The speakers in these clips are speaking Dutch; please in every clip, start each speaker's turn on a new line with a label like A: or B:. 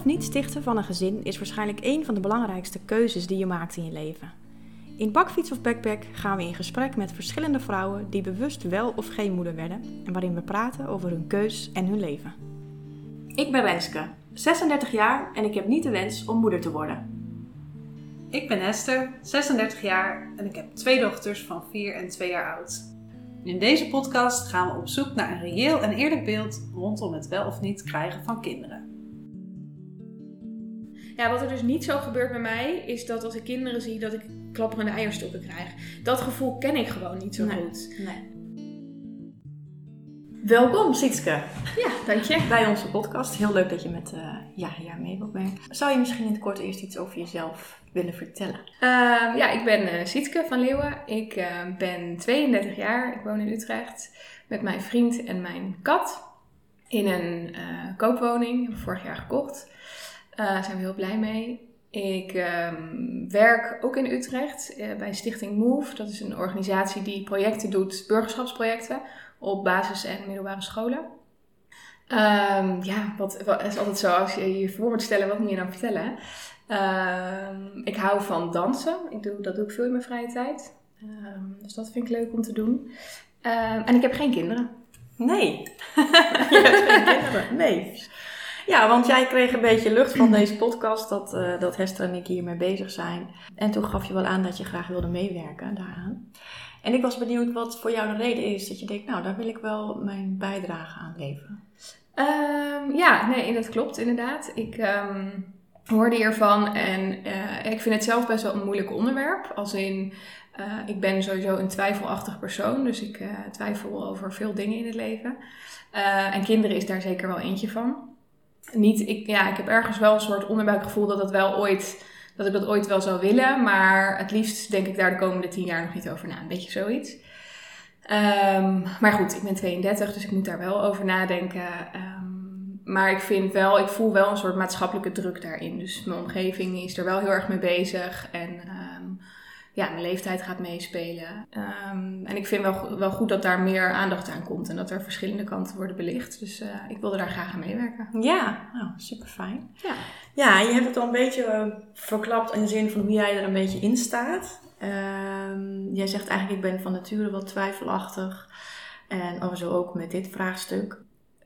A: Of niet stichten van een gezin is waarschijnlijk een van de belangrijkste keuzes die je maakt in je leven. In Bakfiets of Backpack gaan we in gesprek met verschillende vrouwen die bewust wel of geen moeder werden en waarin we praten over hun keus en hun leven. Ik ben Renske, 36 jaar en ik heb niet de wens om moeder te worden.
B: Ik ben Esther, 36 jaar en ik heb twee dochters van 4 en 2 jaar oud. In deze podcast gaan we op zoek naar een reëel en eerlijk beeld rondom het wel of niet krijgen van kinderen.
C: Ja, wat er dus niet zo gebeurt bij mij, is dat als ik kinderen zie, dat ik klapperende eierstokken krijg. Dat gevoel ken ik gewoon niet zo
A: Nee.
C: goed.
A: Nee. Welkom Sietske
C: Ja, dank je.
A: bij onze podcast. Heel leuk dat je met eh ja, ja mee wilt werken. Zou je misschien in het kort eerst iets over jezelf willen vertellen?
C: Ehm, ja, ik ben eh Sietske van Leeuwen. Ik eh, ben 32 jaar. Ik woon in Utrecht met mijn vriend en mijn kat. In een eh, koopwoning. We vorig jaar gekocht. Eh, Daar zijn we heel blij mee. Ik ehm, werk ook in Utrecht eh, bij Stichting Move. Dat is een organisatie die projecten doet, burgerschapsprojecten, op basis- en middelbare scholen. Ehm, ja, wat, wat is altijd zo, als je je voor moet stellen, wat moet je dan vertellen? Ehm, ik hou van dansen. Ik doe, dat doe ik veel in mijn vrije tijd. Dus dat vind ik leuk om te doen. En ik heb geen kinderen.
A: Nee. je hebt geen kinderen. Nee. Ja, want jij kreeg een beetje lucht van deze podcast dat, eh, dat Hester en ik hiermee bezig zijn. En toen gaf je wel aan dat je graag wilde meewerken daaraan. En ik was benieuwd wat voor jou de reden is dat je denkt, nou, daar wil ik wel mijn bijdrage aan leveren.
C: Ehm, ja, nee, dat klopt inderdaad. Ik ehm, hoorde hiervan en eh, ik vind het zelf best wel een moeilijk onderwerp. Als in, eh, ik ben sowieso een twijfelachtig persoon, dus ik twijfel over veel dingen in het leven. En kinderen is daar zeker wel eentje van. Niet, ik, ja, ik heb ergens wel een soort onderbuikgevoel dat, dat, wel ooit, dat ik dat ooit wel zou willen, maar het liefst denk ik daar de komende tien jaar nog niet over na. Een beetje zoiets. Ehm, maar goed, ik ben 32, dus ik moet daar wel over nadenken. Ehm, maar ik vind wel, ik voel wel een soort maatschappelijke druk daarin. Dus mijn omgeving is er wel heel erg mee bezig. En ehm, ja, mijn leeftijd gaat meespelen. Ehm, en ik vind wel, wel goed dat daar meer aandacht aan komt. En dat er verschillende kanten worden belicht. Dus eh, ik wilde daar graag aan meewerken.
A: Ja, nou, super fijn.
C: Ja.
A: Ja, je hebt het al een beetje eh, verklapt in de zin van hoe jij er een beetje in staat. Ehm, jij zegt eigenlijk, ik ben van nature wat twijfelachtig. En oh, zo ook met dit vraagstuk.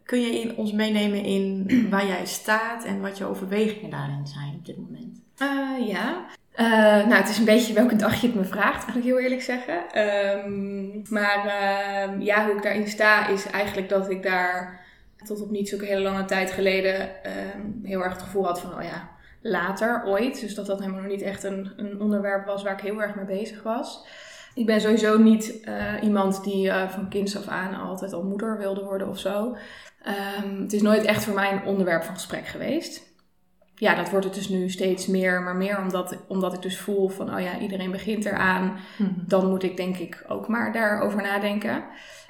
A: Kun je in- ons meenemen in waar jij staat en wat je overwegingen daarin zijn op dit moment?
C: Eh, ja. Eh, nou, het is een beetje welke dag je het me vraagt, moet ik heel eerlijk zeggen. Ehm, maar ehm, ja, hoe ik daarin sta is eigenlijk dat ik daar tot op niet zo'n hele lange tijd geleden ehm, heel erg het gevoel had van, oh ja, later, ooit. Dus dat dat helemaal nog niet echt een, een onderwerp was waar ik heel erg mee bezig was. Ik ben sowieso niet eh, iemand die eh, van kinds af aan altijd al moeder wilde worden of zo. Het is nooit echt voor mij een onderwerp van gesprek geweest ja, dat wordt het dus nu steeds meer, maar meer omdat, omdat ik dus voel van, oh ja, iedereen begint eraan. Dan moet ik denk ik ook maar daarover nadenken.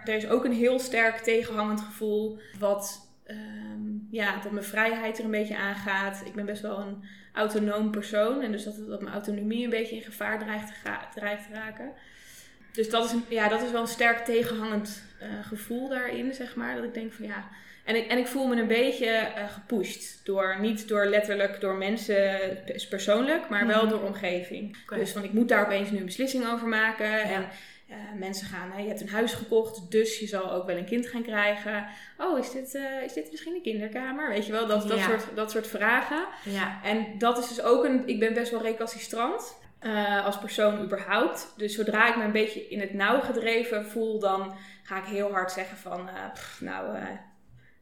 C: Er is ook een heel sterk tegenhangend gevoel wat, ehm, ja, dat mijn vrijheid er een beetje aangaat. Ik ben best wel een autonoom persoon en dus dat, dat mijn autonomie een beetje in gevaar dreigt te, ga- dreigt te raken. Dus dat is, een, ja, dat is wel een sterk tegenhangend eh, gevoel daarin, zeg maar. Dat ik denk van ja, en ik, en ik voel me een beetje eh, gepusht. Door, niet door letterlijk door mensen pers- persoonlijk, maar wel
A: Mhm.
C: door omgeving. Dus van ik moet daar opeens nu een beslissing over maken. En eh, mensen gaan, hè, je hebt een huis gekocht, dus je zal ook wel een kind gaan krijgen. Oh, is dit, eh, is dit misschien een kinderkamer? Weet je wel, dat, dat,
A: Ja.
C: soort, dat soort vragen.
A: Ja.
C: En dat is dus ook een. Ik ben best wel recalcitrant. eh, als persoon überhaupt. Dus zodra ik me een beetje in het nauw gedreven voel, dan ga ik heel hard zeggen van, pff, nou,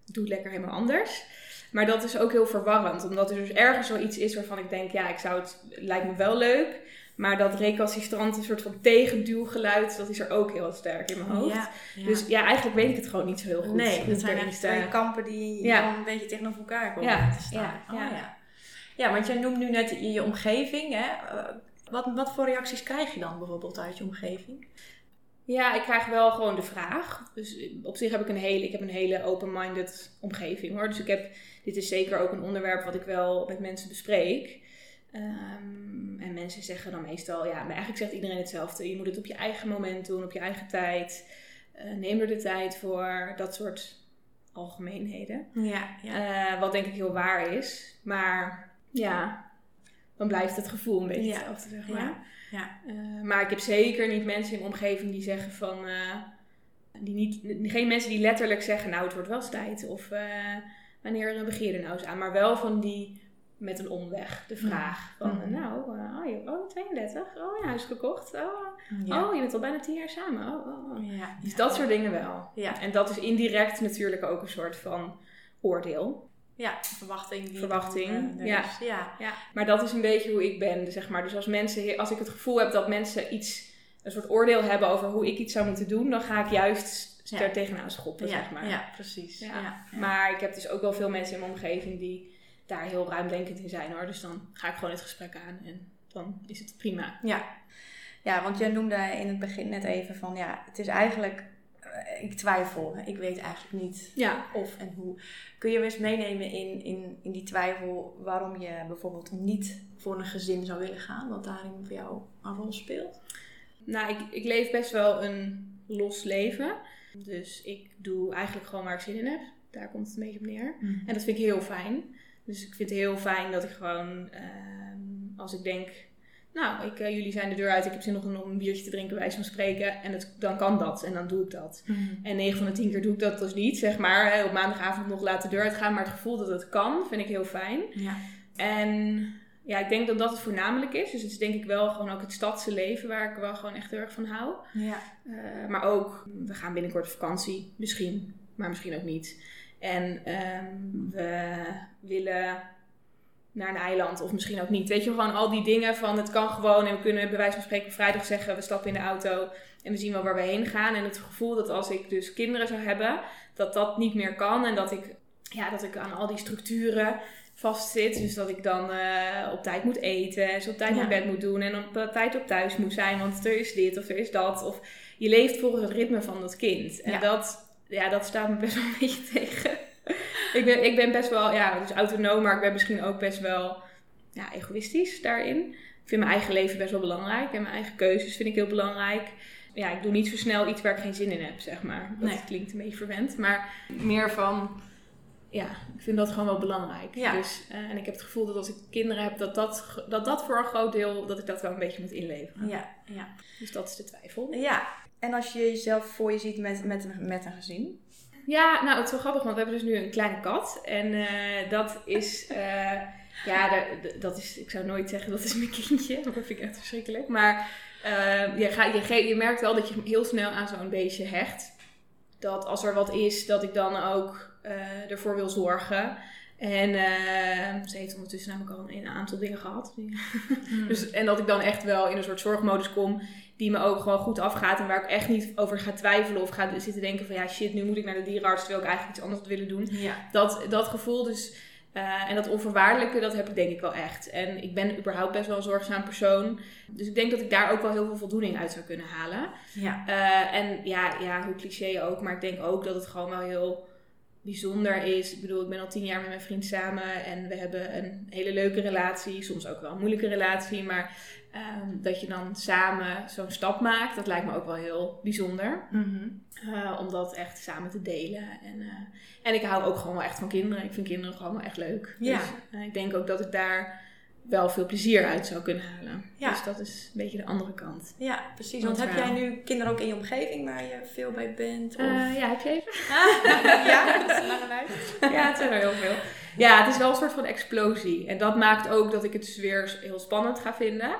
C: doe het lekker helemaal anders. Maar dat is ook heel verwarrend, omdat er dus ergens wel iets is waarvan ik denk, ja, ik zou het, lijkt me wel leuk. Maar dat recalcitrant, een soort van tegenduwgeluid, dat is er ook heel sterk in mijn hoofd.
A: Ja, ja.
C: Dus ja, eigenlijk weet ik het gewoon niet zo heel goed.
A: nee, dat zijn eigenlijk twee
C: sta.
A: kampen die
C: Ja.
A: een beetje tegenover elkaar komen
C: Ja,
A: te staan.
C: ja,
A: Oh,
C: ja.
A: ja. ja, want jij noemt nu net je, je omgeving. Hè? Eh, wat, wat voor reacties krijg je dan bijvoorbeeld uit je omgeving?
C: Ja, ik krijg wel gewoon de vraag. Dus op zich heb ik een hele, ik heb een hele open-minded omgeving hoor. Dus ik heb, dit is zeker ook een onderwerp wat ik wel met mensen bespreek. Ehm, en mensen zeggen dan meestal, ja, maar eigenlijk zegt iedereen hetzelfde. Je moet het op je eigen moment doen, op je eigen tijd. Eh, neem er de tijd voor. Dat soort algemeenheden.
A: Ja, ja.
C: Eh, wat denk ik heel waar is. Maar ja, dan blijft het gevoel een beetje
A: Ja.
C: hetzelfde, zeg maar.
A: Ja, ja.
C: Eh, maar ik heb zeker niet mensen in mijn omgeving die zeggen van... eh, die niet, geen mensen die letterlijk zeggen, nou het wordt wel eens tijd. Of eh, wanneer begin je er nou eens aan. Maar wel van die met een omweg, de vraag. Van
A: Mhm.
C: nou, oh, je, oh 32, oh je huis gekocht. Oh,
A: Ja.
C: oh je bent al bijna tien jaar samen. Oh, oh, oh.
A: Ja,
C: Dus dat soort dingen wel.
A: Ja.
C: En dat is indirect natuurlijk ook een soort van oordeel.
A: Ja, verwachting. Die
C: Verwachting,
A: dan, eh,
C: ja.
A: is. ja.
C: Ja, maar dat is een beetje hoe ik ben, zeg maar. Dus als mensen, als ik het gevoel heb dat mensen iets, een soort oordeel hebben over hoe ik iets zou moeten doen, dan ga ik juist
A: Ja.
C: er tegenaan schoppen,
A: Ja,
C: zeg maar.
A: ja, precies.
C: Ja. Maar ik heb dus ook wel veel mensen in mijn omgeving die daar heel ruimdenkend in zijn hoor. Dus dan ga ik gewoon het gesprek aan en dan is het prima.
A: Ja. ja, want jij noemde in het begin net even van ja, het is eigenlijk, ik twijfel. Ik weet eigenlijk niet
C: Ja,
A: of en hoe. Kun je me eens meenemen in, in, in die twijfel waarom je bijvoorbeeld niet voor een gezin zou willen gaan, wat daarin voor jou een rol speelt?
C: nou ik, ik leef best wel een los leven. Dus ik doe eigenlijk gewoon waar ik zin in heb. Daar komt het een beetje op neer. En dat vind ik heel fijn. Dus ik vind het heel fijn dat ik gewoon, ehm, als ik denk, nou, ik, eh, jullie zijn de deur uit, ik heb zin nog om een biertje te drinken, bij van spreken. En het, dan kan dat en dan doe ik dat.
A: Mhm.
C: En 9 van de 10 keer doe ik dat dus niet, zeg maar. hè, Op maandagavond nog laat de deur uitgaan, maar het gevoel dat het kan, vind ik heel fijn.
A: Ja.
C: En ja, ik denk dat dat het voornamelijk is. Dus het is denk ik wel gewoon ook het stadse leven waar ik wel gewoon echt heel erg van hou.
A: Ja.
C: Eh, maar ook, we gaan binnenkort op vakantie, misschien, maar misschien ook niet. En ehm, we willen naar een eiland of misschien ook niet. Weet je, gewoon al die dingen van het kan gewoon en we kunnen bij wijze van spreken vrijdag zeggen we stappen in de auto en we zien wel waar we heen gaan. En het gevoel dat als ik dus kinderen zou hebben, dat dat niet meer kan en dat ik, ja, dat ik aan al die structuren vastzit. Dus dat ik dan eh, op tijd moet eten, en zo op tijd
A: Ja.
C: mijn bed moet doen en op eh, tijd op thuis moet zijn, want er is dit of er is dat. Of je leeft volgens het ritme van dat kind. En
A: Ja.
C: dat, ja, dat staat me best wel een beetje tegen. Ik, ben, ik ben best wel, ja, dus autonoom, maar ik ben misschien ook best wel ja, egoïstisch daarin. Ik vind mijn eigen leven best wel belangrijk en mijn eigen keuzes vind ik heel belangrijk. Ja, ik doe niet zo snel iets waar ik geen zin in heb, zeg maar. Dat
A: Nee.
C: klinkt een beetje verwend, maar meer van, ja, ik vind dat gewoon wel belangrijk.
A: Ja.
C: Dus, eh, en ik heb het gevoel dat als ik kinderen heb, dat dat, dat dat voor een groot deel, dat ik dat wel een beetje moet inleveren.
A: Ja. Ja.
C: Dus dat is de twijfel.
A: ja. En als je jezelf voor je ziet met, met, met een gezin?
C: Ja, nou, het is wel grappig, want we hebben dus nu een kleine kat. En eh, dat is, eh, ja, dat is, ik zou nooit zeggen dat is mijn kindje, dat vind ik echt verschrikkelijk. Maar eh, je, ga, je, je merkt wel dat je heel snel aan zo'n beestje hecht. Dat als er wat is, dat ik dan ook ervoor wil zorgen. En ze heeft ondertussen namelijk al een aantal dingen gehad. Dus, en dat ik dan echt wel in een soort zorgmodus kom die me ook gewoon goed afgaat. En waar ik echt niet over ga twijfelen of ga zitten denken van ja shit, nu moet ik naar de dierenarts terwijl ik eigenlijk iets anders had willen doen.
A: ja.
C: Dat, dat gevoel dus eh, en dat onvoorwaardelijke, dat heb ik denk ik wel echt. En ik ben überhaupt best wel een zorgzaam persoon. Dus ik denk dat ik daar ook wel heel veel voldoening uit zou kunnen halen.
A: Ja.
C: Eh, en ja, ja, hoe cliché ook, maar ik denk ook dat het gewoon wel heel bijzonder is. Ik bedoel, ik ben al tien jaar met mijn vriend samen en we hebben een hele leuke relatie. Soms ook wel een moeilijke relatie, maar ehm, dat je dan samen zo'n stap maakt, dat lijkt me ook wel heel bijzonder.
A: Mhm.
C: Eh, om dat echt samen te delen. En, eh, en ik hou ook gewoon wel echt van kinderen. Ik vind kinderen gewoon wel echt leuk.
A: Ja.
C: Dus eh, ik denk ook dat ik daar wel veel plezier uit zou kunnen halen.
A: Ja.
C: Dus dat is een beetje de andere kant.
A: Ja, precies. Want heb jij nu kinderen ook in je omgeving waar je veel bij bent? Of...
C: Ja, heb je even?
A: ja, dat is een lange lijst.
C: ja, het zijn er heel veel. Ja, het is wel een soort van explosie. En dat maakt ook dat ik het dus weer heel spannend ga vinden.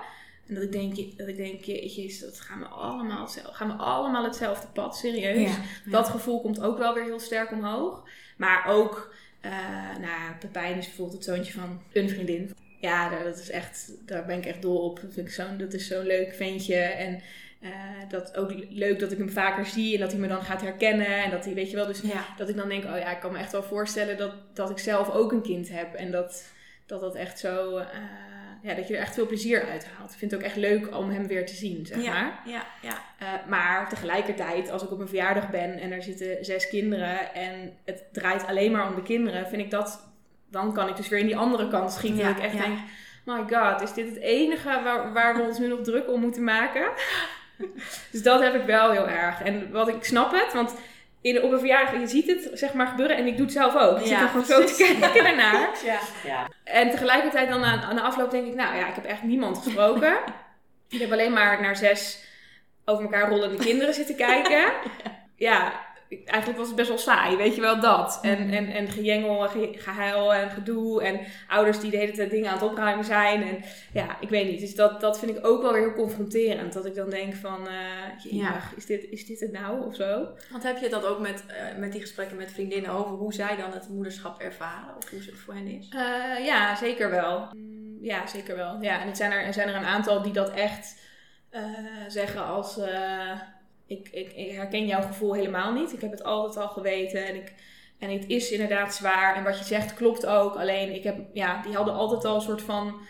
C: En dat ik denk, dat ik denk jezus, dat gaan we allemaal gaan we allemaal hetzelfde pad, serieus.
A: Ja.
C: Dat gevoel komt ook wel weer heel sterk omhoog. Maar ook, eh nou, Pepijn is bijvoorbeeld het zoontje van een vriendin. Ja, daar, dat is echt, daar ben ik echt dol op. Dat, vind ik zo'n, dat is zo'n leuk ventje. En eh, dat ook leuk dat ik hem vaker zie en dat hij me dan gaat herkennen. En dat hij, weet je wel, dus
A: Ja.
C: dat ik dan denk, oh ja, ik kan me echt wel voorstellen dat, dat ik zelf ook een kind heb. En dat dat, dat echt zo, eh, ja, dat je er echt veel plezier uit haalt. Ik vind het ook echt leuk om hem weer te zien, zeg
A: ja.
C: maar.
A: Ja, ja.
C: Eh, maar tegelijkertijd, als ik op een verjaardag ben en er zitten zes kinderen en het draait alleen maar om de kinderen, vind ik dat, dan kan ik dus weer in die andere kant schieten.
A: Ja,
C: dat ik echt
A: ja.
C: denk, my god, is dit het enige waar, waar we ons nu nog druk om moeten maken? dus dat heb ik wel heel erg. En wat ik snap het, want in, op een verjaardag, je ziet het zeg maar gebeuren en ik doe het zelf ook. Ik
A: Ja,
C: zit dan gewoon zo te kijken ernaar.
A: Ja. ja.
C: En tegelijkertijd dan aan, aan de afloop denk ik, nou ja, ik heb echt niemand gesproken. ik heb alleen maar naar zes over elkaar rollende kinderen zitten kijken. Ja, eigenlijk was het best wel saai, weet je wel, dat. En, en, en gejengel en ge- gehuil en gedoe en ouders die de hele tijd dingen aan het opruimen zijn. En ja, ik weet niet. Dus dat, dat vind ik ook wel weer heel confronterend. Dat ik dan denk van, eh
A: Ja.
C: is, dit, is dit het nou of zo?
A: Want heb je dat ook met, eh, met die gesprekken met vriendinnen over hoe zij dan het moederschap ervaren? Of hoe het voor hen is?
C: Eh, ja, zeker wel. Mm, Ja, zeker wel. Ja, en het zijn er, er zijn er een aantal die dat echt zeggen als... ik, ik, ik herken jouw gevoel helemaal niet. Ik heb het altijd al geweten en, ik, en het is inderdaad zwaar. En wat je zegt klopt ook. Alleen, ik heb, ja, die hadden altijd al een soort van...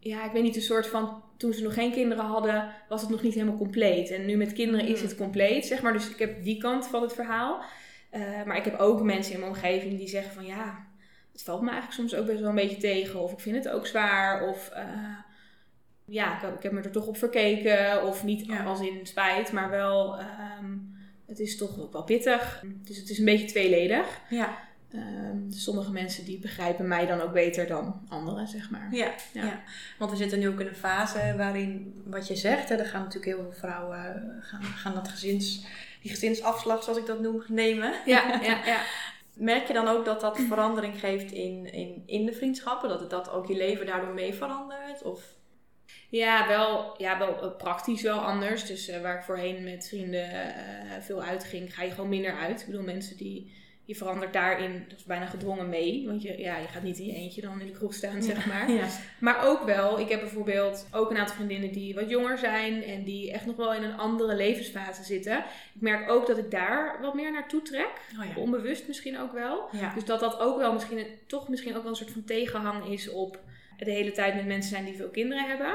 C: Ja, ik weet niet, een soort van... Toen ze nog geen kinderen hadden, was het nog niet helemaal compleet. En nu met kinderen is het compleet, zeg maar. Dus ik heb die kant van het verhaal. Eh, maar ik heb ook mensen in mijn omgeving die zeggen van... Ja, het valt me eigenlijk soms ook best wel een beetje tegen. Of ik vind het ook zwaar. Of eh, ja, ik heb, ik heb me er toch op verkeken. Of niet
A: Ja.
C: als in spijt, maar wel... ehm, het is toch ook wel pittig. Dus het is een beetje tweeledig.
A: Ja.
C: Ehm, dus sommige mensen die begrijpen mij dan ook beter dan anderen, zeg maar.
A: Ja,
C: Ja.
A: ja. want we zitten nu ook in een fase waarin, wat je zegt, hè, er gaan natuurlijk heel veel vrouwen eh, gaan, gaan dat gezins, die gezinsafslag, zoals ik dat noem, nemen.
C: Ja, ja, ja.
A: Merk je dan ook dat dat verandering geeft in, in, in de vriendschappen? Dat, het, dat ook je leven daardoor mee verandert? Of...
C: Ja, wel, ja, wel eh, praktisch wel anders. Dus eh, waar ik voorheen met vrienden eh, veel uitging, ga je gewoon minder uit. Ik bedoel, mensen die... Je verandert daarin, dat is bijna gedwongen mee. Want je, ja, je gaat niet in je eentje dan in de kroeg staan, zeg maar.
A: Ja.
C: Maar ook wel, ik heb bijvoorbeeld ook een aantal vriendinnen die wat jonger zijn en die echt nog wel in een andere levensfase zitten. Ik merk ook dat ik daar wat meer naartoe trek.
A: Oh ja.
C: Onbewust misschien ook wel. Dus dat dat ook wel misschien, toch misschien ook wel een soort van tegenhang is op de hele tijd met mensen zijn die veel kinderen hebben.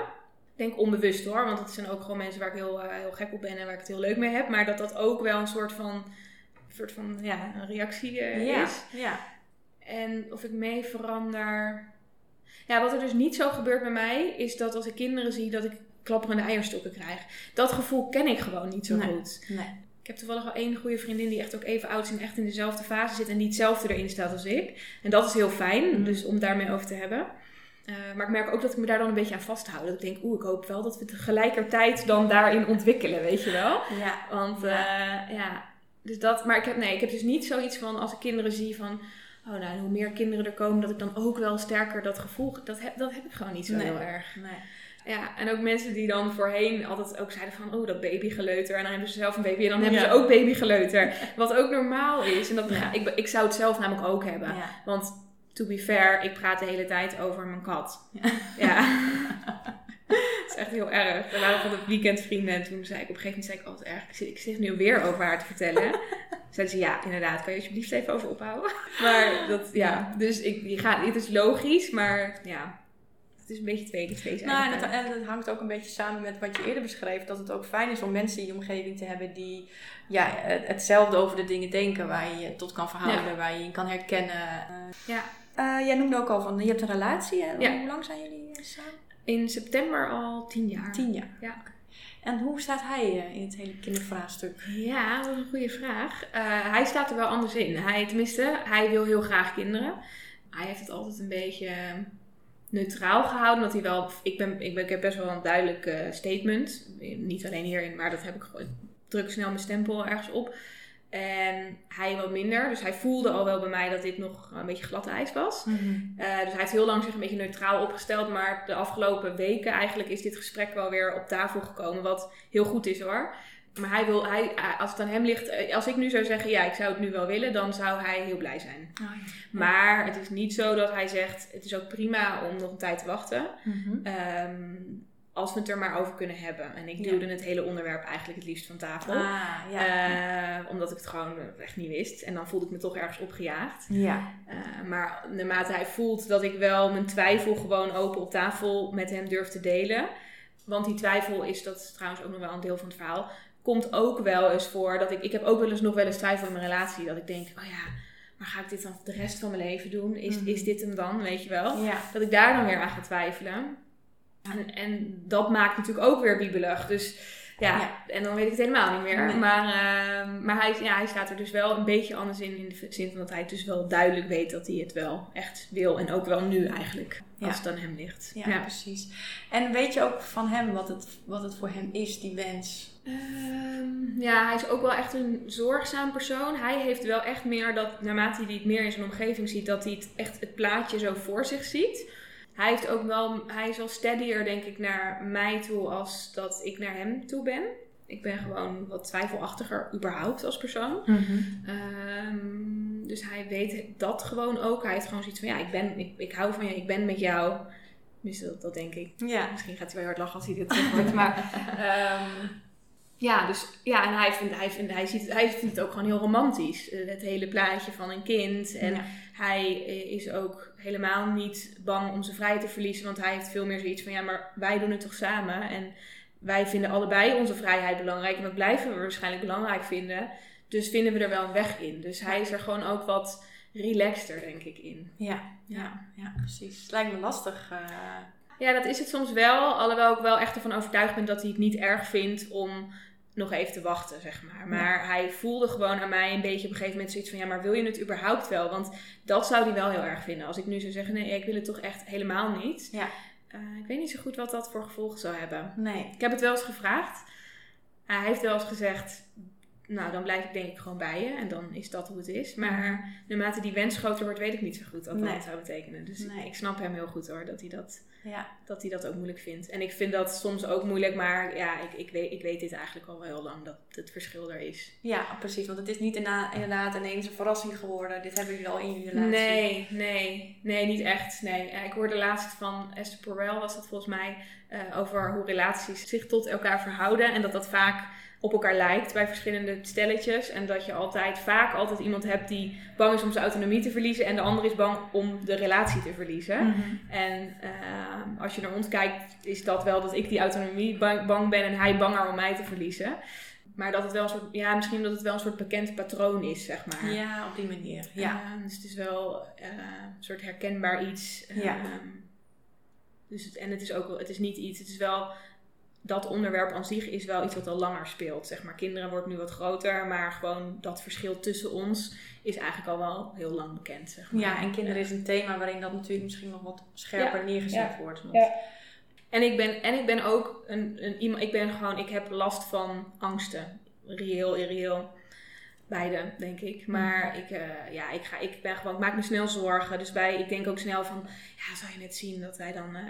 C: Denk onbewust hoor, want het zijn ook gewoon mensen waar ik heel, eh, heel gek op ben en waar ik het heel leuk mee heb. Maar dat dat ook wel een soort van, een soort van ja, een reactie eh,
A: ja.
C: is.
A: ja.
C: En of ik mee verander. Ja, wat er dus niet zo gebeurt bij mij, is dat als ik kinderen zie, dat ik klapperende eierstokken krijg. Dat gevoel ken ik gewoon niet zo
A: Nee.
C: goed.
A: Nee.
C: Ik heb toevallig wel één goede vriendin die echt ook even oud is en echt in dezelfde fase zit en die hetzelfde erin staat als ik. En dat is heel fijn,
A: Mhm.
C: dus om daarmee over te hebben. Eh, maar ik merk ook dat ik me daar dan een beetje aan vasthoud. Dat ik denk, oeh, ik hoop wel dat we tegelijkertijd dan daarin ontwikkelen, weet je wel.
A: Ja.
C: Want ja. ja, dus dat, maar ik heb, nee, ik heb dus niet zoiets van als ik kinderen zie van, oh nou, hoe meer kinderen er komen, dat ik dan ook wel sterker dat gevoel, dat heb, dat heb ik gewoon niet zo
A: Nee.
C: heel erg.
A: Nee.
C: Ja, en ook mensen die dan voorheen altijd ook zeiden van, oh, dat babygeleuter. En dan hebben ze zelf een baby en dan hebben
A: Ja.
C: ze ook babygeleuter. Wat ook normaal is. En dat,
A: Ja.
C: ik, ik zou het zelf namelijk ook hebben.
A: Ja.
C: Want, to be fair, ik praat de hele tijd over mijn kat.
A: Ja.
C: Het is echt heel erg. We waren van het weekend vrienden en toen zei ik op een gegeven moment, zei ik, oh wat erg, ik zit, ik zit nu weer over haar te vertellen. Zeiden ze, ja, inderdaad, kan je alsjeblieft even over ophouden? Maar dat, ja, dus ik, je gaat, het is logisch, maar ja, het is een beetje twee, twee
A: Nou, en het, en het hangt ook een beetje samen met wat je eerder beschreef. Dat het ook fijn is om mensen in je omgeving te hebben die ja, het- hetzelfde over de dingen denken. Waar je je tot kan verhouden, waar je je in kan herkennen.
C: Ja.
A: Eh, jij noemde ook al van, je hebt een relatie. Hè?
C: Ja.
A: Hoe lang zijn jullie eh, samen?
C: In september al tien jaar.
A: Tien jaar.
C: Ja.
A: En hoe staat hij eh, in het hele kindervraagstuk?
C: Ja, dat is een goede vraag. Hij staat er wel anders in. Hij, tenminste, hij wil heel graag kinderen. Hij heeft het altijd een beetje neutraal gehouden. Omdat hij wel, ik, ben, ik, ben, ik heb best wel een duidelijk statement. Niet alleen hierin, maar dat heb ik gewoon. Ik druk snel mijn stempel ergens op. En hij wat minder. Dus hij voelde al wel bij mij dat dit nog een beetje glad ijs was. Eh, dus hij heeft heel lang zich een beetje neutraal opgesteld. Maar de afgelopen weken eigenlijk is dit gesprek wel weer op tafel gekomen. Wat heel goed is hoor. Maar hij wil, hij, als het aan hem ligt, eh, als ik nu zou zeggen, ja, ik zou het nu wel willen, dan zou hij heel blij zijn.
A: Oh, ja.
C: Maar het is niet zo dat hij zegt, het is ook prima om nog een tijd te wachten.
A: Mhm.
C: Ehm, als we het er maar over kunnen hebben. En ik
A: Ja.
C: duwde het hele onderwerp eigenlijk het liefst van tafel.
A: Ah, ja.
C: Eh, omdat ik het gewoon echt niet wist. En dan voelde ik me toch ergens opgejaagd.
A: ja.
C: Eh, maar naarmate hij voelt dat ik wel mijn twijfel gewoon open op tafel met hem durf te delen. Want die twijfel is, dat is trouwens ook nog wel een deel van het verhaal. Komt ook wel eens voor dat ik, ik heb ook wel eens nog wel eens twijfel in mijn relatie. Dat ik denk, oh ja, maar ga ik dit dan de rest van mijn leven doen? Is,
A: Mhm.
C: is dit hem dan, weet je wel?
A: Ja.
C: Dat ik daar dan weer aan ga twijfelen. En, en dat maakt natuurlijk ook weer wiebelig. Dus Ja,
A: Ja.
C: en dan weet ik het helemaal niet meer.
A: Nee.
C: Maar, ehm, maar hij, ja, hij staat er dus wel een beetje anders in. In de zin van dat hij dus wel duidelijk weet dat hij het wel echt wil. En ook wel nu eigenlijk,
A: Ja.
C: als het aan hem ligt.
A: Ja, precies. En weet je ook van hem wat het, wat het voor hem is, die wens?
C: Ehm, ja, hij is ook wel echt een zorgzaam persoon. Hij heeft wel echt meer dat, naarmate hij het meer in zijn omgeving ziet, dat hij het echt het plaatje zo voor zich ziet. Hij, heeft ook wel, hij is wel steadier, denk ik, naar mij toe als dat ik naar hem toe ben. Ik ben gewoon wat twijfelachtiger überhaupt als persoon. Ehm, dus hij weet dat gewoon ook. Hij heeft gewoon zoiets van, ja, ik, ben, ik, ik hou van je, ik ben met jou. Tenminste, dat, dat denk ik.
A: Ja.
C: Misschien gaat hij wel hard lachen als hij dit terug hoort. Maar ehm, ja, dus ja, en hij vindt, hij, vindt, hij, ziet, hij vindt het ook gewoon heel romantisch. eh, Het hele plaatje van een kind. En
A: Ja.
C: hij eh, is ook helemaal niet bang om zijn vrijheid te verliezen. Want hij heeft veel meer zoiets van, ja, maar wij doen het toch samen. En wij vinden allebei onze vrijheid belangrijk. En dat blijven we waarschijnlijk belangrijk vinden. Dus vinden we er wel een weg in. Dus hij is er gewoon ook wat relaxter, denk ik, in.
A: Ja, ja, ja, precies. Het lijkt me lastig. eh,
C: Ja, dat is het soms wel. Alhoewel ik wel echt ervan overtuigd ben dat hij het niet erg vindt om nog even te wachten, zeg maar. Maar hij voelde gewoon aan mij een beetje op een gegeven moment zoiets van... Ja, maar wil je het überhaupt wel? Want dat zou hij wel heel erg vinden. Als ik nu zou zeggen, nee, ik wil het toch echt helemaal niet.
A: Ja.
C: Eh, ik weet niet zo goed wat dat voor gevolgen zou hebben.
A: nee.
C: Ik heb het wel eens gevraagd. Hij heeft wel eens gezegd... Nou, dan blijf ik denk ik gewoon bij je. En dan is dat hoe het is. Maar naarmate die wens groter wordt, weet ik niet zo goed wat
A: Nee.
C: dat zou betekenen. Dus
A: Nee.
C: ik snap hem heel goed hoor, dat hij dat
A: Ja.
C: dat hij dat ook moeilijk vindt. En ik vind dat soms ook moeilijk, maar ja, ik, ik, weet, ik weet dit eigenlijk al wel heel lang, dat het verschil er is.
A: ja, precies. Want het is niet inderdaad, ineens een verrassing geworden. Dit hebben jullie al in jullie relatie.
C: Nee, nee, nee, niet echt. Nee. Ik hoorde laatst van Esther Perel, was dat volgens mij, eh, over hoe relaties zich tot elkaar verhouden. En dat dat vaak op elkaar lijkt bij verschillende stelletjes. En dat je altijd, vaak altijd iemand hebt die bang is om zijn autonomie te verliezen. En de ander is bang om de relatie te verliezen.
A: Mhm.
C: En ehm, als je naar ons kijkt, is dat wel dat ik die autonomie bang, bang ben en hij banger om mij te verliezen. Maar dat het wel een soort, ja, misschien dat het wel een soort bekend patroon is, zeg maar.
A: Ja, op die manier. Ja.
C: Ehm, dus het is wel eh, een soort herkenbaar iets.
A: Ja.
C: Ehm, dus het, en het is ook wel, het is niet iets, het is wel, dat onderwerp aan zich is wel iets wat al langer speelt. Zeg maar, kinderen wordt nu wat groter, maar gewoon dat verschil tussen ons is eigenlijk al wel heel lang bekend. Zeg maar.
A: ja, en kinderen is een thema waarin dat natuurlijk misschien nog wat scherper
C: Ja.
A: neergezet
C: Ja.
A: wordt. Want-
C: Ja. En ik ben, en ik ben ook een, een iemand, ik ben gewoon, ik heb last van angsten. Reëel, irreëel. Beide, denk ik. Maar ik, eh, ja, ik, ga, ik ben gewoon, ik maak me snel zorgen. Dus bij, ik denk ook snel van, ja, zou je net zien dat wij dan eh,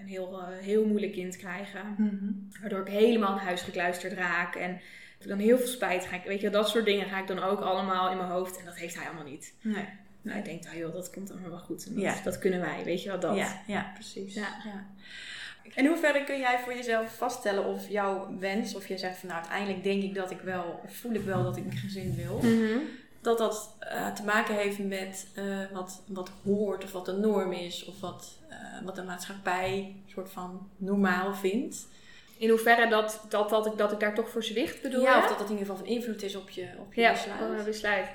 C: een heel, eh, heel moeilijk kind krijgen.
A: Mhm.
C: Waardoor ik helemaal in huis gekluisterd raak. En ik dan heel veel spijt ga ik, weet je, dat soort dingen ga ik dan ook allemaal in mijn hoofd. En dat heeft hij allemaal niet.
A: Nee.
C: Nou, hij denkt, ah joh, dat komt allemaal wel goed. En dat,
A: Ja.
C: dat kunnen wij, weet je wel, dat.
A: Ja, ja, precies.
C: Ja.
A: Ja. In hoeverre kun jij voor jezelf vaststellen of jouw wens, of je zegt van nou uiteindelijk denk ik dat ik wel, of voel ik wel dat ik een gezin wil,
C: Mhm.
A: dat dat eh, te maken heeft met eh, wat, wat hoort of wat de norm is of wat, eh, wat de maatschappij soort van normaal vindt.
C: In hoeverre dat, dat, dat, ik, dat ik daar toch voor zwicht bedoel
A: ja, of dat dat in ieder geval van invloed is op je, op je
C: ja,
A: besluit.
C: besluit.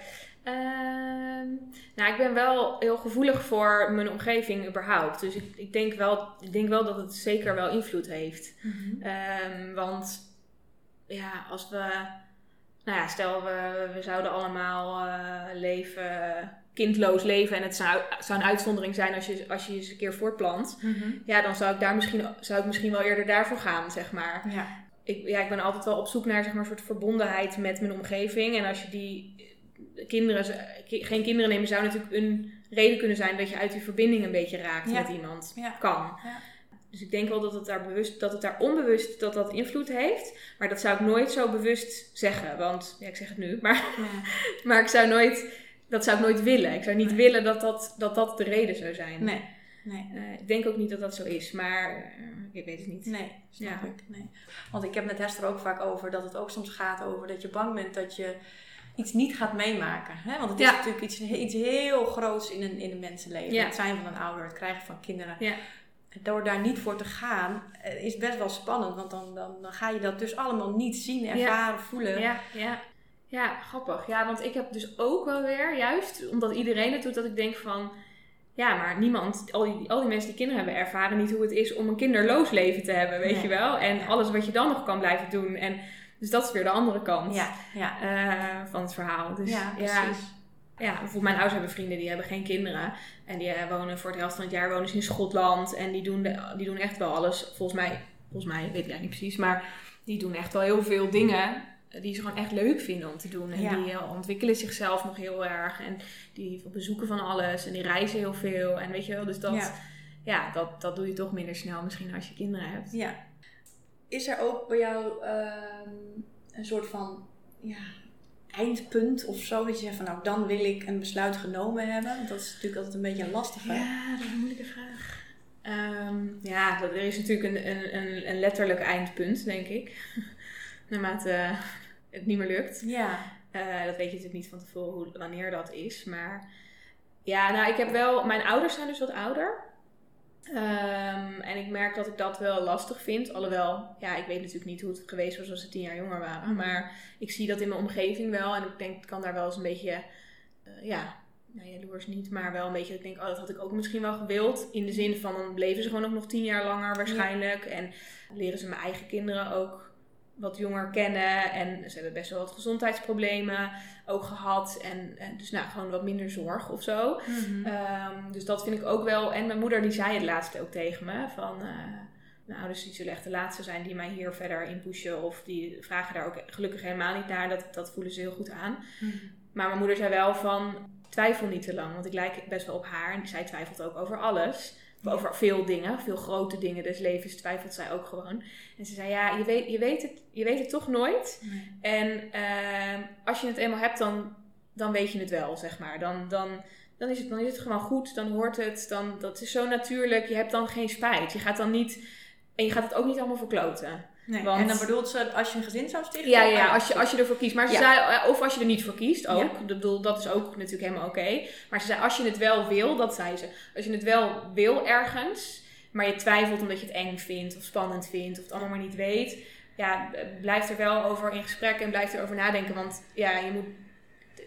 C: Ehm, nou, ik ben wel heel gevoelig voor mijn omgeving überhaupt. Dus ik, ik, denk wel, ik denk wel dat het zeker wel invloed heeft.
A: Mhm.
C: Ehm, want ja, als we... Nou ja, stel we, we zouden allemaal eh, leven, kindloos leven... en het zou, zou een uitzondering zijn als je, als je eens een keer voortplant...
A: Mhm.
C: ja, dan zou ik, daar misschien, zou ik misschien wel eerder daarvoor gaan, zeg maar.
A: Ja.
C: ik, ja, ik ben altijd wel op zoek naar zeg maar, een soort verbondenheid met mijn omgeving. En als je die kinderen, ki- geen kinderen nemen, zou natuurlijk een reden kunnen zijn dat je uit die verbinding een beetje raakt
A: Ja.
C: met iemand.
A: Ja.
C: Kan.
A: Ja.
C: Dus ik denk wel dat het daar bewust, dat het daar onbewust dat dat invloed heeft. Maar dat zou ik nooit zo bewust zeggen. Want ja, ik zeg het nu, maar, maar ik zou nooit, dat zou ik nooit willen. Ik zou niet
A: Nee.
C: willen dat dat, dat dat de reden zou zijn.
A: Nee. Nee.
C: Eh, ik denk ook niet dat dat zo is, maar eh, ik weet het niet.
A: Nee, snap
C: Ja.
A: ik. Nee. Want ik heb met Hester ook vaak over dat het ook soms gaat over dat je bang bent dat je iets niet gaat meemaken. Hè? Want het is
C: Ja.
A: natuurlijk iets, iets heel groots in een, in een mensenleven.
C: Ja.
A: Het zijn van een ouder, het krijgen van kinderen.
C: Ja.
A: Door daar niet voor te gaan eh, is best wel spannend. Want dan, dan, dan ga je dat dus allemaal niet zien, ervaren, voelen.
C: Ja, ja. Ja, grappig. Ja, want ik heb dus ook wel weer, juist omdat iedereen het doet, dat ik denk van... Ja, maar niemand, al die, al die mensen die kinderen hebben, ervaren niet hoe het is om een kinderloos leven te hebben, weet
A: Nee.
C: je wel. En alles wat je dan nog kan blijven doen. En, dus dat is weer de andere kant
A: Ja, ja.
C: eh, van het verhaal. Dus,
A: ja,
C: ja,
A: precies.
C: ja, bijvoorbeeld mijn ouders hebben vrienden die hebben geen kinderen. En die eh, wonen voor de helft van het jaar wonen ze in Schotland. En die doen, de, die doen echt wel alles. Volgens mij, volgens mij, weet ik niet precies. Maar die doen echt wel heel veel dingen die ze gewoon echt leuk vinden om te doen. En
A: Ja.
C: die eh, ontwikkelen zichzelf nog heel erg. En die bezoeken van alles. En die reizen heel veel. En weet je wel, dus dat,
A: Ja.
C: ja. dat, dat doe je toch minder snel misschien als je kinderen hebt.
A: Ja. Is er ook bij jou ehm, een soort van ja, eindpunt of zo? Dat je zegt van nou, dan wil ik een besluit genomen hebben. Dat is natuurlijk altijd een beetje een lastige.
C: Ja, dat is een moeilijke vraag. Ehm, ja, er is natuurlijk een, een, een, een letterlijk eindpunt, denk ik. Naarmate eh, het niet meer lukt.
A: Ja.
C: Eh, dat weet je natuurlijk niet van tevoren hoe, wanneer dat is. Maar ja, nou, ik heb wel... Mijn ouders zijn dus wat ouder. Ehm, en ik merk dat ik dat wel lastig vind. Alhoewel, ja, ik weet natuurlijk niet hoe het geweest was als ze tien jaar jonger waren. Maar ik zie dat in mijn omgeving wel. En ik denk, ik kan daar wel eens een beetje... eh, ja, nou jaloers niet, maar wel een beetje dat ik denk, oh, dat had ik ook misschien wel gewild. In de zin van, dan leven ze gewoon ook nog tien jaar langer waarschijnlijk. En leren ze mijn eigen kinderen ook wat jonger kennen. En ze hebben best wel wat gezondheidsproblemen ook gehad. En, en dus nou, gewoon wat minder zorg of zo.
A: Mhm.
C: Ehm, dus dat vind ik ook wel. En mijn moeder die zei het laatst ook tegen me. Van, eh mijn ouders die zullen echt de laatste zijn die mij hier verder in pushen. Of die vragen daar ook gelukkig helemaal niet naar. Dat, dat voelen ze heel goed aan.
A: Mhm.
C: Maar mijn moeder zei wel van, twijfel niet te lang. Want ik lijk best wel op haar. En zij twijfelt ook over alles. Over veel dingen, veel grote dingen des levens twijfelt zij ook gewoon. En ze zei, ja, je weet, je weet, het, je weet het toch nooit.
A: Nee.
C: En ehm, als je het eenmaal hebt, dan, dan weet je het wel, zeg maar. Dan, dan, dan, is het, dan is het gewoon goed, dan hoort het. Dan, dat is zo natuurlijk, je hebt dan geen spijt. Je gaat dan niet... En je gaat het ook niet allemaal verkloten.
A: Nee.
C: Want-
A: En dan bedoelt ze als je een gezin zou stichten?
C: Ja, ja, als, je, als je ervoor kiest. Maar ze
A: Ja.
C: zei, eh, of als je er niet voor kiest ook.
A: Ja.
C: Bedoel, dat is ook natuurlijk helemaal oké. Maar ze zei, als je het wel wil, dat zei ze. Als je het wel wil ergens, maar je twijfelt omdat je het eng vindt of spannend vindt of het allemaal maar niet weet. Ja, blijf er wel over in gesprek en blijf erover nadenken. Want ja, je moet,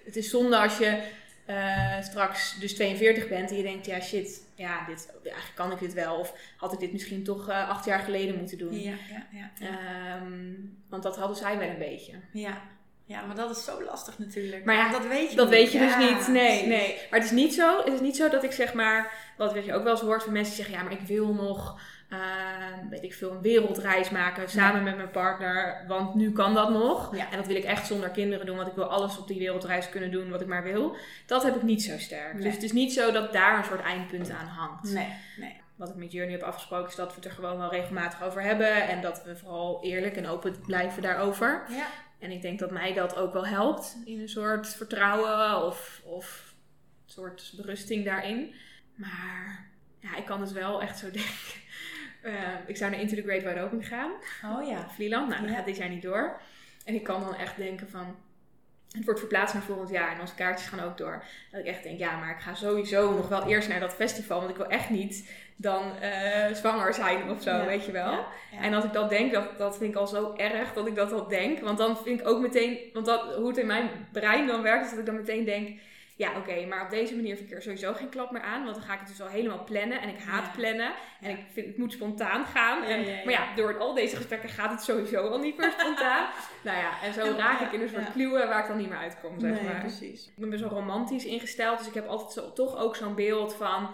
C: het is zonde als je eh, straks dus 42 bent en je denkt, ja shit, ja, dit, eigenlijk kan ik dit wel. Of had ik dit misschien toch eh, acht jaar geleden moeten doen.
A: Ja, ja, ja. Ja.
C: Ehm, want dat hadden zij wel een beetje.
A: ja. Ja, maar dat is zo lastig natuurlijk.
C: Maar ja,
A: dat weet je
C: Dat
A: niet.
C: weet je dus niet. Nee,
A: precies.
C: nee. Maar het is niet zo. Het is niet zo dat ik zeg maar. Wat weet je ook wel eens hoort van mensen die zeggen: ja, maar ik wil nog. Ehm, weet ik veel, een wereldreis maken samen met mijn partner. Want nu kan dat nog.
A: Ja.
C: En dat wil ik echt zonder kinderen doen. Want ik wil alles op die wereldreis kunnen doen wat ik maar wil. Dat heb ik niet zo sterk.
A: Nee.
C: Dus het is niet zo dat daar een soort eindpunt aan hangt.
A: Nee, nee.
C: Wat ik met Journey heb afgesproken is dat we het er gewoon wel regelmatig over hebben. En dat we vooral eerlijk en open blijven daarover.
A: Ja.
C: En ik denk dat mij dat ook wel helpt in een soort vertrouwen of, of een soort berusting daarin. Maar ja, ik kan dus wel echt zo denken. Eh, ik zou naar Into the Great Wide Open gaan,
A: Oh ja.
C: Vlieland. Nou,
A: Ja.
C: gaat dit jaar niet door. En ik kan dan echt denken van, het wordt verplaatst naar volgend jaar en onze kaartjes gaan ook door. Dat ik echt denk, ja, maar ik ga sowieso nog wel eerst naar dat festival, want ik wil echt niet dan eh, zwanger zijn of zo,
A: Ja.
C: weet je wel.
A: Ja.
C: En als ik dat denk, dat, dat vind ik al zo erg dat ik dat al denk. Want dan vind ik ook meteen, want dat, hoe het in mijn brein dan werkt, is dat ik dan meteen denk: ja, oké, maar op deze manier vind ik er sowieso geen klap meer aan. Want dan ga ik het dus al helemaal plannen. En ik haat
A: Ja.
C: plannen. En ik vind het moet spontaan gaan. En,
A: Ja.
C: Maar ja, door al deze gesprekken gaat het sowieso al niet meer spontaan. nou ja, en zo raak ik in een soort kluwen waar ik dan niet meer uitkom, zeg
A: nee,
C: maar.
A: precies.
C: Ik ben best wel romantisch ingesteld, dus ik heb altijd zo, toch ook zo'n beeld van.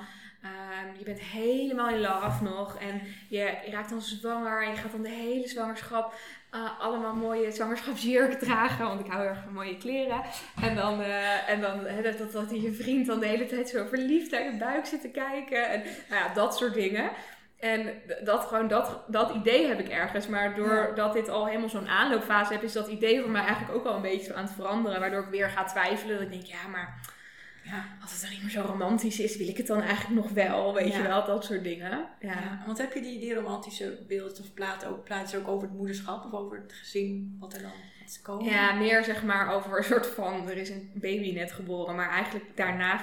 C: Ehm, je bent helemaal in love nog en je, raakt dan zwanger en je gaat dan de hele zwangerschap eh, allemaal mooie zwangerschapsjurken dragen, want ik hou erg van mooie kleren. En dan, eh, en dan dat, dat, je vriend dan de hele tijd zo verliefd naar je buik zit te kijken en nou ja, dat soort dingen. En dat, gewoon dat, dat idee heb ik ergens. Maar doordat dit al helemaal zo'n aanloopfase heb, is dat idee voor mij eigenlijk ook al een beetje aan het veranderen. Waardoor ik weer ga twijfelen. Dat ik denk, ja, maar
A: Ja.
C: als het dan niet meer zo romantisch is, wil ik het dan eigenlijk nog wel. Weet
A: Ja.
C: je wel, dat soort dingen. Ja.
A: Want heb je die, die romantische beeld of plaat ook, plaatjes ook over het moederschap of over het gezin, wat er dan gaat komen?
C: Ja, meer zeg maar over een soort van, er is een baby net geboren. Maar eigenlijk daarna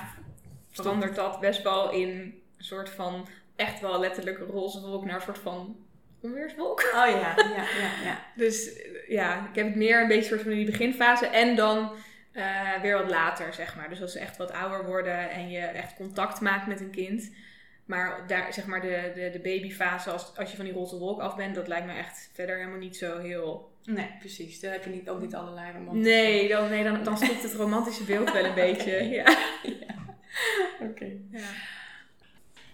C: verandert dat best wel in een soort van, echt wel letterlijk roze wolk naar een soort van onweerswolk.
A: Oh ja, ja, ja, ja.
C: Dus ja, ik heb het meer een beetje soort van in die beginfase. En dan Eh, weer wat later, zeg maar. Dus als ze echt wat ouder worden en je echt contact maakt met een kind. Maar daar, zeg maar, de, de, de babyfase, als, als je van die roze wolk af bent, dat lijkt me echt verder helemaal niet zo heel...
A: Nee, precies. Dan heb je niet, ook niet allerlei romantische...
C: Nee, dan, nee dan, dan stopt het romantische beeld wel een beetje. Ja.
A: Oké.
C: Ja.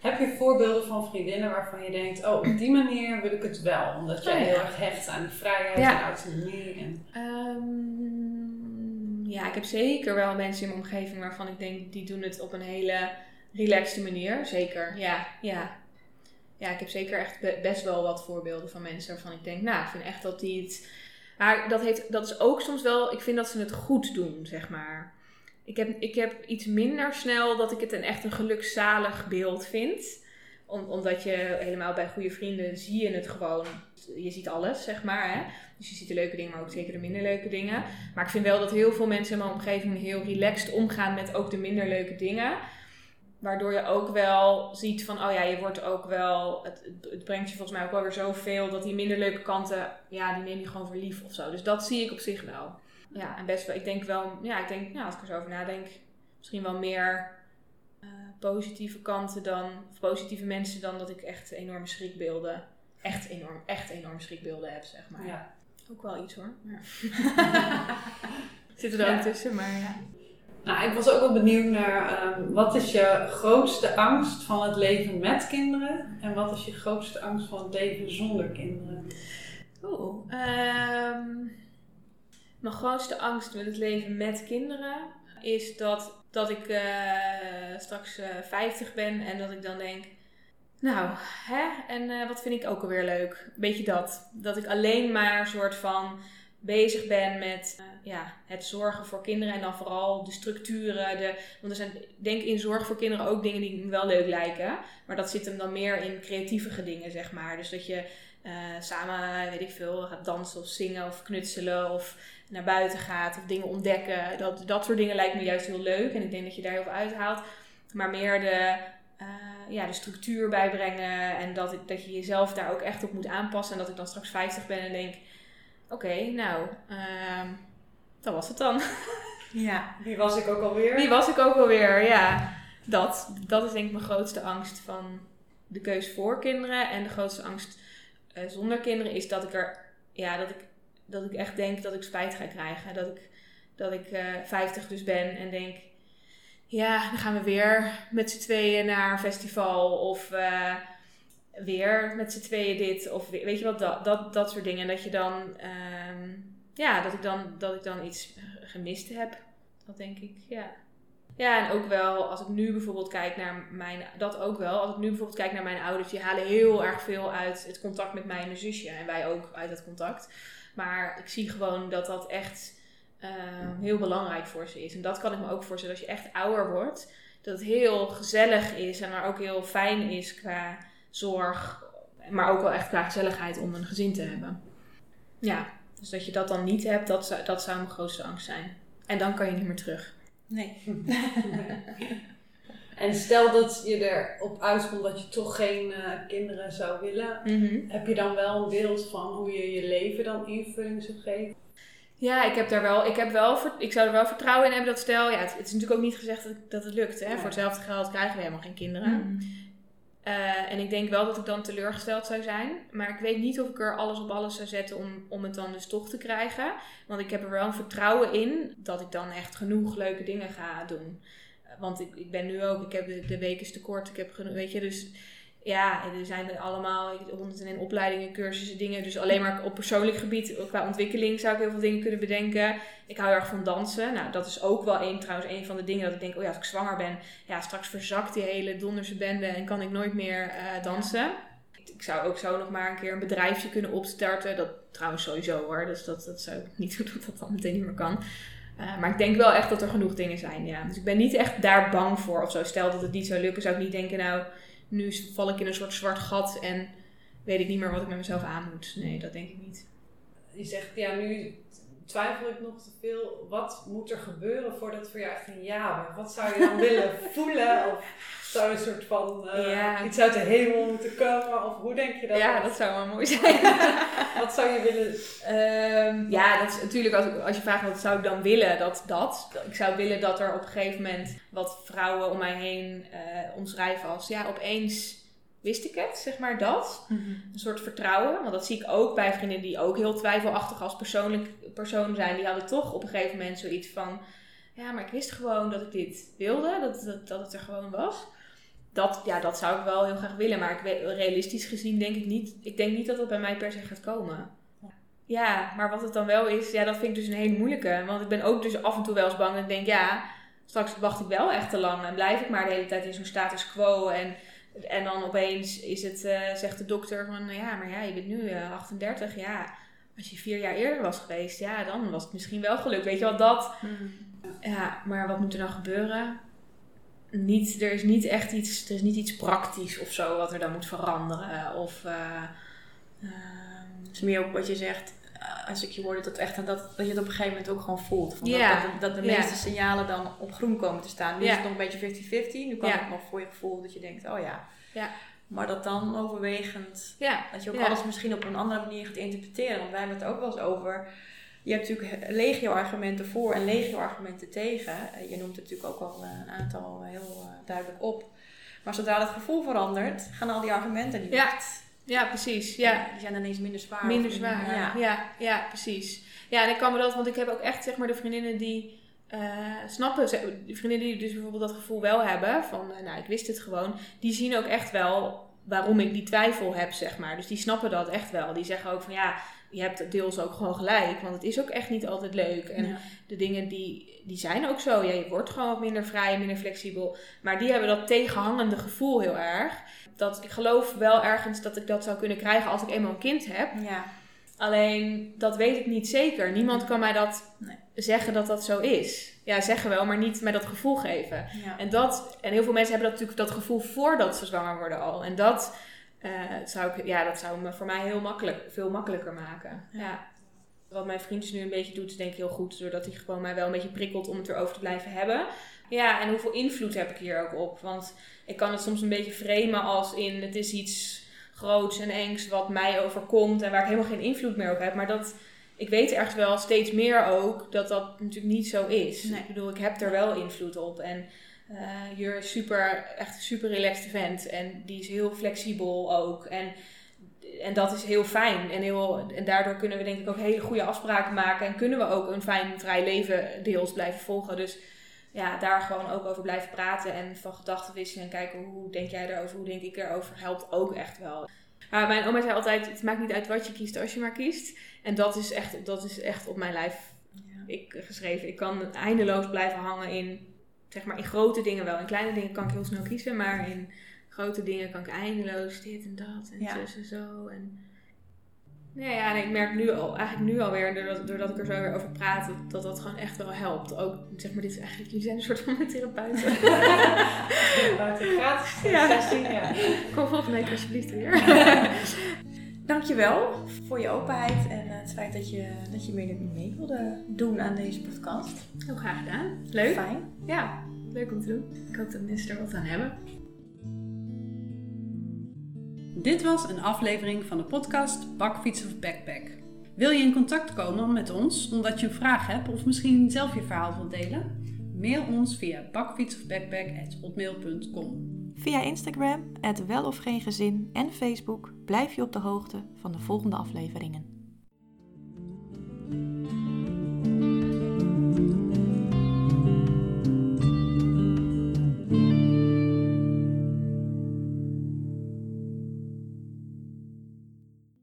B: Heb je voorbeelden van vriendinnen waarvan je denkt, oh, op die manier wil ik het wel. Omdat jij
C: Oh, ja.
B: heel erg hecht aan die vrijheid
C: Ja.
B: en autonomie. En...
C: Ehm, ja, ik heb zeker wel mensen in mijn omgeving waarvan ik denk, die doen het op een hele relaxte manier. Zeker, ja, ja. Ja, ik heb zeker echt be- best wel wat voorbeelden van mensen waarvan ik denk, nou, ik vind echt dat die het... Maar dat, heeft, dat is ook soms wel, ik vind dat ze het goed doen, zeg maar. Ik heb, ik heb iets minder snel dat ik het een echt een gelukzalig beeld vind. Om, omdat je helemaal bij goede vrienden zie je het gewoon. Je ziet alles, zeg maar. Hè? Dus je ziet de leuke dingen, maar ook zeker de minder leuke dingen. Maar ik vind wel dat heel veel mensen in mijn omgeving heel relaxed omgaan met ook de minder leuke dingen. Waardoor je ook wel ziet van, oh ja, je wordt ook wel, het, het- brengt je volgens mij ook wel weer zoveel dat die minder leuke kanten, ja, die neem je gewoon voor lief of zo. Dus dat zie ik op zich wel. Ja, en best wel, ik denk wel, ja, ik denk, nou, als ik er zo over nadenk, misschien wel meer positieve kanten dan, of positieve mensen dan dat ik echt enorme schrikbeelden, echt enorm, echt enorme schrikbeelden heb, zeg maar.
B: Ja.
C: Ook wel iets hoor. Maar... Zitten er
B: Ja.
C: ook tussen, maar ja.
B: Nou, ik was ook wel benieuwd naar, ehm, wat is je grootste angst van het leven met kinderen? En wat is je grootste angst van het leven zonder kinderen?
C: Oeh, ehm, mijn grootste angst met het leven met kinderen is dat, dat ik eh, straks eh 50 ben en dat ik dan denk, nou, hè, en eh, wat vind ik ook alweer leuk? Beetje dat. Dat ik alleen maar soort van bezig ben met eh, ja, het zorgen voor kinderen en dan vooral de structuren. De, want er zijn, denk in zorg voor kinderen ook dingen die me wel leuk lijken. Maar dat zit hem dan meer in creatievige dingen, zeg maar. Dus dat je eh, samen, weet ik veel, gaat dansen of zingen of knutselen of naar buiten gaat of dingen ontdekken. Dat, dat soort dingen lijkt me juist heel leuk en ik denk dat je daar heel veel uithaalt. Maar meer de, eh, ja, de structuur bijbrengen en dat, dat je jezelf daar ook echt op moet aanpassen. En dat ik dan straks 50 ben en denk, oké, nou, ehm, dat was het dan.
A: Ja.
B: Wie was ik ook alweer?
C: Wie was ik ook alweer? Ja, dat. Dat is denk ik mijn grootste angst van de keus voor kinderen. En de grootste angst eh, zonder kinderen is dat ik er, ja, dat ik, dat ik echt denk dat ik spijt ga krijgen. Dat ik, dat ik eh 50 dus ben en denk, ja, dan gaan we weer met z'n tweeën naar een festival. Of eh, weer met z'n tweeën dit. Of we- weet je wat, dat, dat, dat soort dingen. En dat je dan, ehm, ja, dat ik dan, dat ik dan iets gemist heb. Dat denk ik, ja. Ja, en ook wel als ik nu bijvoorbeeld kijk naar mijn, dat ook wel, als ik nu bijvoorbeeld kijk naar mijn ouders, die halen heel erg veel uit het contact met mij en mijn zusje. En wij ook uit dat contact. Maar ik zie gewoon dat dat echt ehm, heel belangrijk voor ze is. En dat kan ik me ook voorstellen als je echt ouder wordt. Dat het heel gezellig is en maar ook heel fijn is qua zorg. Maar ook wel echt qua gezelligheid om een gezin te hebben. Ja, dus dat je dat dan niet hebt, dat dat zou mijn grootste angst zijn. En dan kan je niet meer terug.
A: Nee.
B: En stel dat je erop uitkomt dat je toch geen eh, kinderen zou willen. Heb je dan wel een beeld van hoe je je leven dan invulling zou geven?
C: Ja, ik heb daar wel, ik heb wel, ik zou er wel vertrouwen in hebben dat stel, ja, het, het is natuurlijk ook niet gezegd dat, dat het lukt. Hè?
B: Ja.
C: Voor hetzelfde geld krijgen we helemaal geen kinderen.
A: Mhm.
C: Eh, en ik denk wel dat ik dan teleurgesteld zou zijn. Maar ik weet niet of ik er alles op alles zou zetten om, om het dan dus toch te krijgen. Want ik heb er wel een vertrouwen in dat ik dan echt genoeg leuke dingen ga doen. Want ik, ik ben nu ook, ik heb de, de week is te kort, ik heb genoeg, weet je, dus ja, er zijn er allemaal honderden en opleidingen, cursussen, dingen. Dus alleen maar op persoonlijk gebied, qua ontwikkeling zou ik heel veel dingen kunnen bedenken. Ik hou heel erg van dansen. Nou, dat is ook wel een, trouwens een van de dingen dat ik denk, oh ja, als ik zwanger ben, ja, straks verzakt die hele donderse bende en kan ik nooit meer eh, dansen. Ik, ik zou ook zo nog maar een keer een bedrijfje kunnen opstarten. Dat trouwens sowieso hoor, dus dat, dat zou ik niet doen dat dat dan meteen niet meer kan. Eh, maar ik denk wel echt dat er genoeg dingen zijn, ja. Dus ik ben niet echt daar bang voor of zo. Stel dat het niet zou lukken, zou ik niet denken, nou, nu val ik in een soort zwart gat en weet ik niet meer wat ik met mezelf aan moet. Nee, dat denk ik niet.
B: Je zegt, ja, nu twijfel ik nog te veel. Wat moet er gebeuren voordat het voor jou echt een ja bent? Wat zou je dan willen voelen? Of zou een soort van
C: Ja.
B: iets uit de hemel moeten komen? Of hoe denk je dat?
C: Ja, dat zou wel mooi zijn.
B: Wat zou je willen?
C: Ehm, ja, dat is natuurlijk als, als je vraagt wat zou ik dan willen, dat dat. Ik zou willen dat er op een gegeven moment wat vrouwen om mij heen eh, omschrijven als ja, opeens wist ik het, zeg maar dat. Een soort vertrouwen, want dat zie ik ook bij vriendinnen die ook heel twijfelachtig als persoonlijk persoon zijn. Die hadden toch op een gegeven moment zoiets van, ja, maar ik wist gewoon dat ik dit wilde, dat, dat, dat het er gewoon was. Dat, ja, dat zou ik wel heel graag willen, maar ik weet, realistisch gezien denk ik niet, ik denk niet dat dat bij mij per se gaat komen. Ja, maar wat het dan wel is, ja, dat vind ik dus een hele moeilijke. Want ik ben ook dus af en toe wel eens bang en denk, ja, straks wacht ik wel echt te lang en blijf ik maar de hele tijd in zo'n status quo. En, en dan opeens is het, eh, zegt de dokter van, nou ja, maar ja, je bent nu eh, 38, ja. Als je vier jaar eerder was geweest, ja, dan was het misschien wel gelukt. Weet je wel, dat. Ja, maar wat moet er dan gebeuren? Niet, er is niet echt iets, er is niet iets praktisch of zo wat er dan moet veranderen. Of, eh, ehm,
A: Het is meer ook wat je zegt, eh, als ik je woorden tot echt en dat, dat je het op een gegeven moment ook gewoon voelt. Van dat, dat, dat de meeste signalen dan op groen komen te staan. Nu is het nog een beetje 50-50. Nu kan het nog voor je gevoel dat je denkt, oh ja. Maar dat dan overwegend, dat je ook alles misschien op een andere manier gaat interpreteren. Want wij hebben het ook wel eens over, je hebt natuurlijk legio argumenten voor en legio argumenten tegen. Eh, Je noemt het natuurlijk ook al eh, een aantal heel eh, duidelijk op. Maar zodra het gevoel verandert, gaan al die argumenten niet.
C: Ja. Ja, precies. Ja.
A: Die zijn ineens minder zwaar.
C: Minder zwaar.
A: Ja.
C: Ja. Ja, precies. Ja, en ik kan me dat, want ik heb ook echt zeg maar de vriendinnen die eh, snappen, de vriendinnen die dus bijvoorbeeld dat gevoel wel hebben van, eh, nou, ik wist het gewoon, die zien ook echt wel waarom ik die twijfel heb, zeg maar. Dus die snappen dat echt wel. Die zeggen ook van, ja, je hebt deels ook gewoon gelijk, want het is ook echt niet altijd leuk. En
A: Ja.
C: de dingen die, die zijn ook zo. Ja, je wordt gewoon wat minder vrij, minder flexibel. Maar die hebben dat tegenhangende gevoel heel erg. Dat ik geloof wel ergens dat ik dat zou kunnen krijgen als ik eenmaal een kind heb.
A: Ja.
C: Alleen dat weet ik niet zeker. Niemand kan mij dat
A: Nee.
C: zeggen dat dat zo is. Ja, zeggen wel, maar niet mij dat gevoel geven.
A: Ja.
C: En, dat, en heel veel mensen hebben dat natuurlijk dat gevoel voordat ze zwanger worden al. En dat, eh, zou, ik, ja, dat zou me voor mij heel makkelijk, veel makkelijker maken.
A: Ja.
C: Ja. Wat mijn vriend nu een beetje doet, is denk ik heel goed. Doordat hij gewoon mij wel een beetje prikkelt om het erover te blijven hebben. Ja, en hoeveel invloed heb ik hier ook op? Want ik kan het soms een beetje framen als in het is iets groots en engs wat mij overkomt en waar ik helemaal geen invloed meer op heb. Maar dat, ik weet ergens wel steeds meer ook dat dat natuurlijk niet zo is.
A: Nee.
C: Ik bedoel, ik heb er wel invloed op. En eh Jur is super, echt een super relaxed vent. En die is heel flexibel ook. En, en dat is heel fijn. En, heel, en daardoor kunnen we denk ik ook hele goede afspraken maken. En kunnen we ook een fijn, vrij leven deels blijven volgen. Dus ja, daar gewoon ook over blijven praten. En van gedachten wisselen. En kijken hoe denk jij erover, hoe denk ik erover. Helpt ook echt wel. Maar mijn oma zei altijd, het maakt niet uit wat je kiest als je maar kiest. En dat is echt, dat is echt op mijn lijf ik, geschreven. Ik kan eindeloos blijven hangen in, zeg maar, in grote dingen wel. In kleine dingen kan ik heel snel kiezen, maar in grote dingen kan ik eindeloos dit en dat en
A: Ja.
C: zus en zo. En ja, ja, en ik merk nu al, eigenlijk nu alweer, doordat, doordat ik er zo weer over praat, dat, dat dat gewoon echt wel helpt. Ook, zeg maar, dit is eigenlijk, jullie zijn een soort van mijn therapeuten.
B: Buiten gratis
C: Ja.
B: sessie, ja.
C: Kom volgende week alsjeblieft weer.
A: Dankjewel voor je openheid en eh, het feit dat je, dat je meer mee wilde doen aan deze podcast.
C: Heel graag gedaan. Leuk.
A: Fijn.
C: Ja, leuk om te doen. Ik hoop dat mensen er wat aan hebben.
B: Dit was een aflevering van de podcast Bakfiets of Backpack. Wil je in contact komen met ons omdat je een vraag hebt of misschien zelf je verhaal wilt delen? Mail ons via bakfietsofbackpack.hotmail.com
A: Via Instagram, het Wel of Geen Gezin en Facebook blijf je op de hoogte van de volgende afleveringen.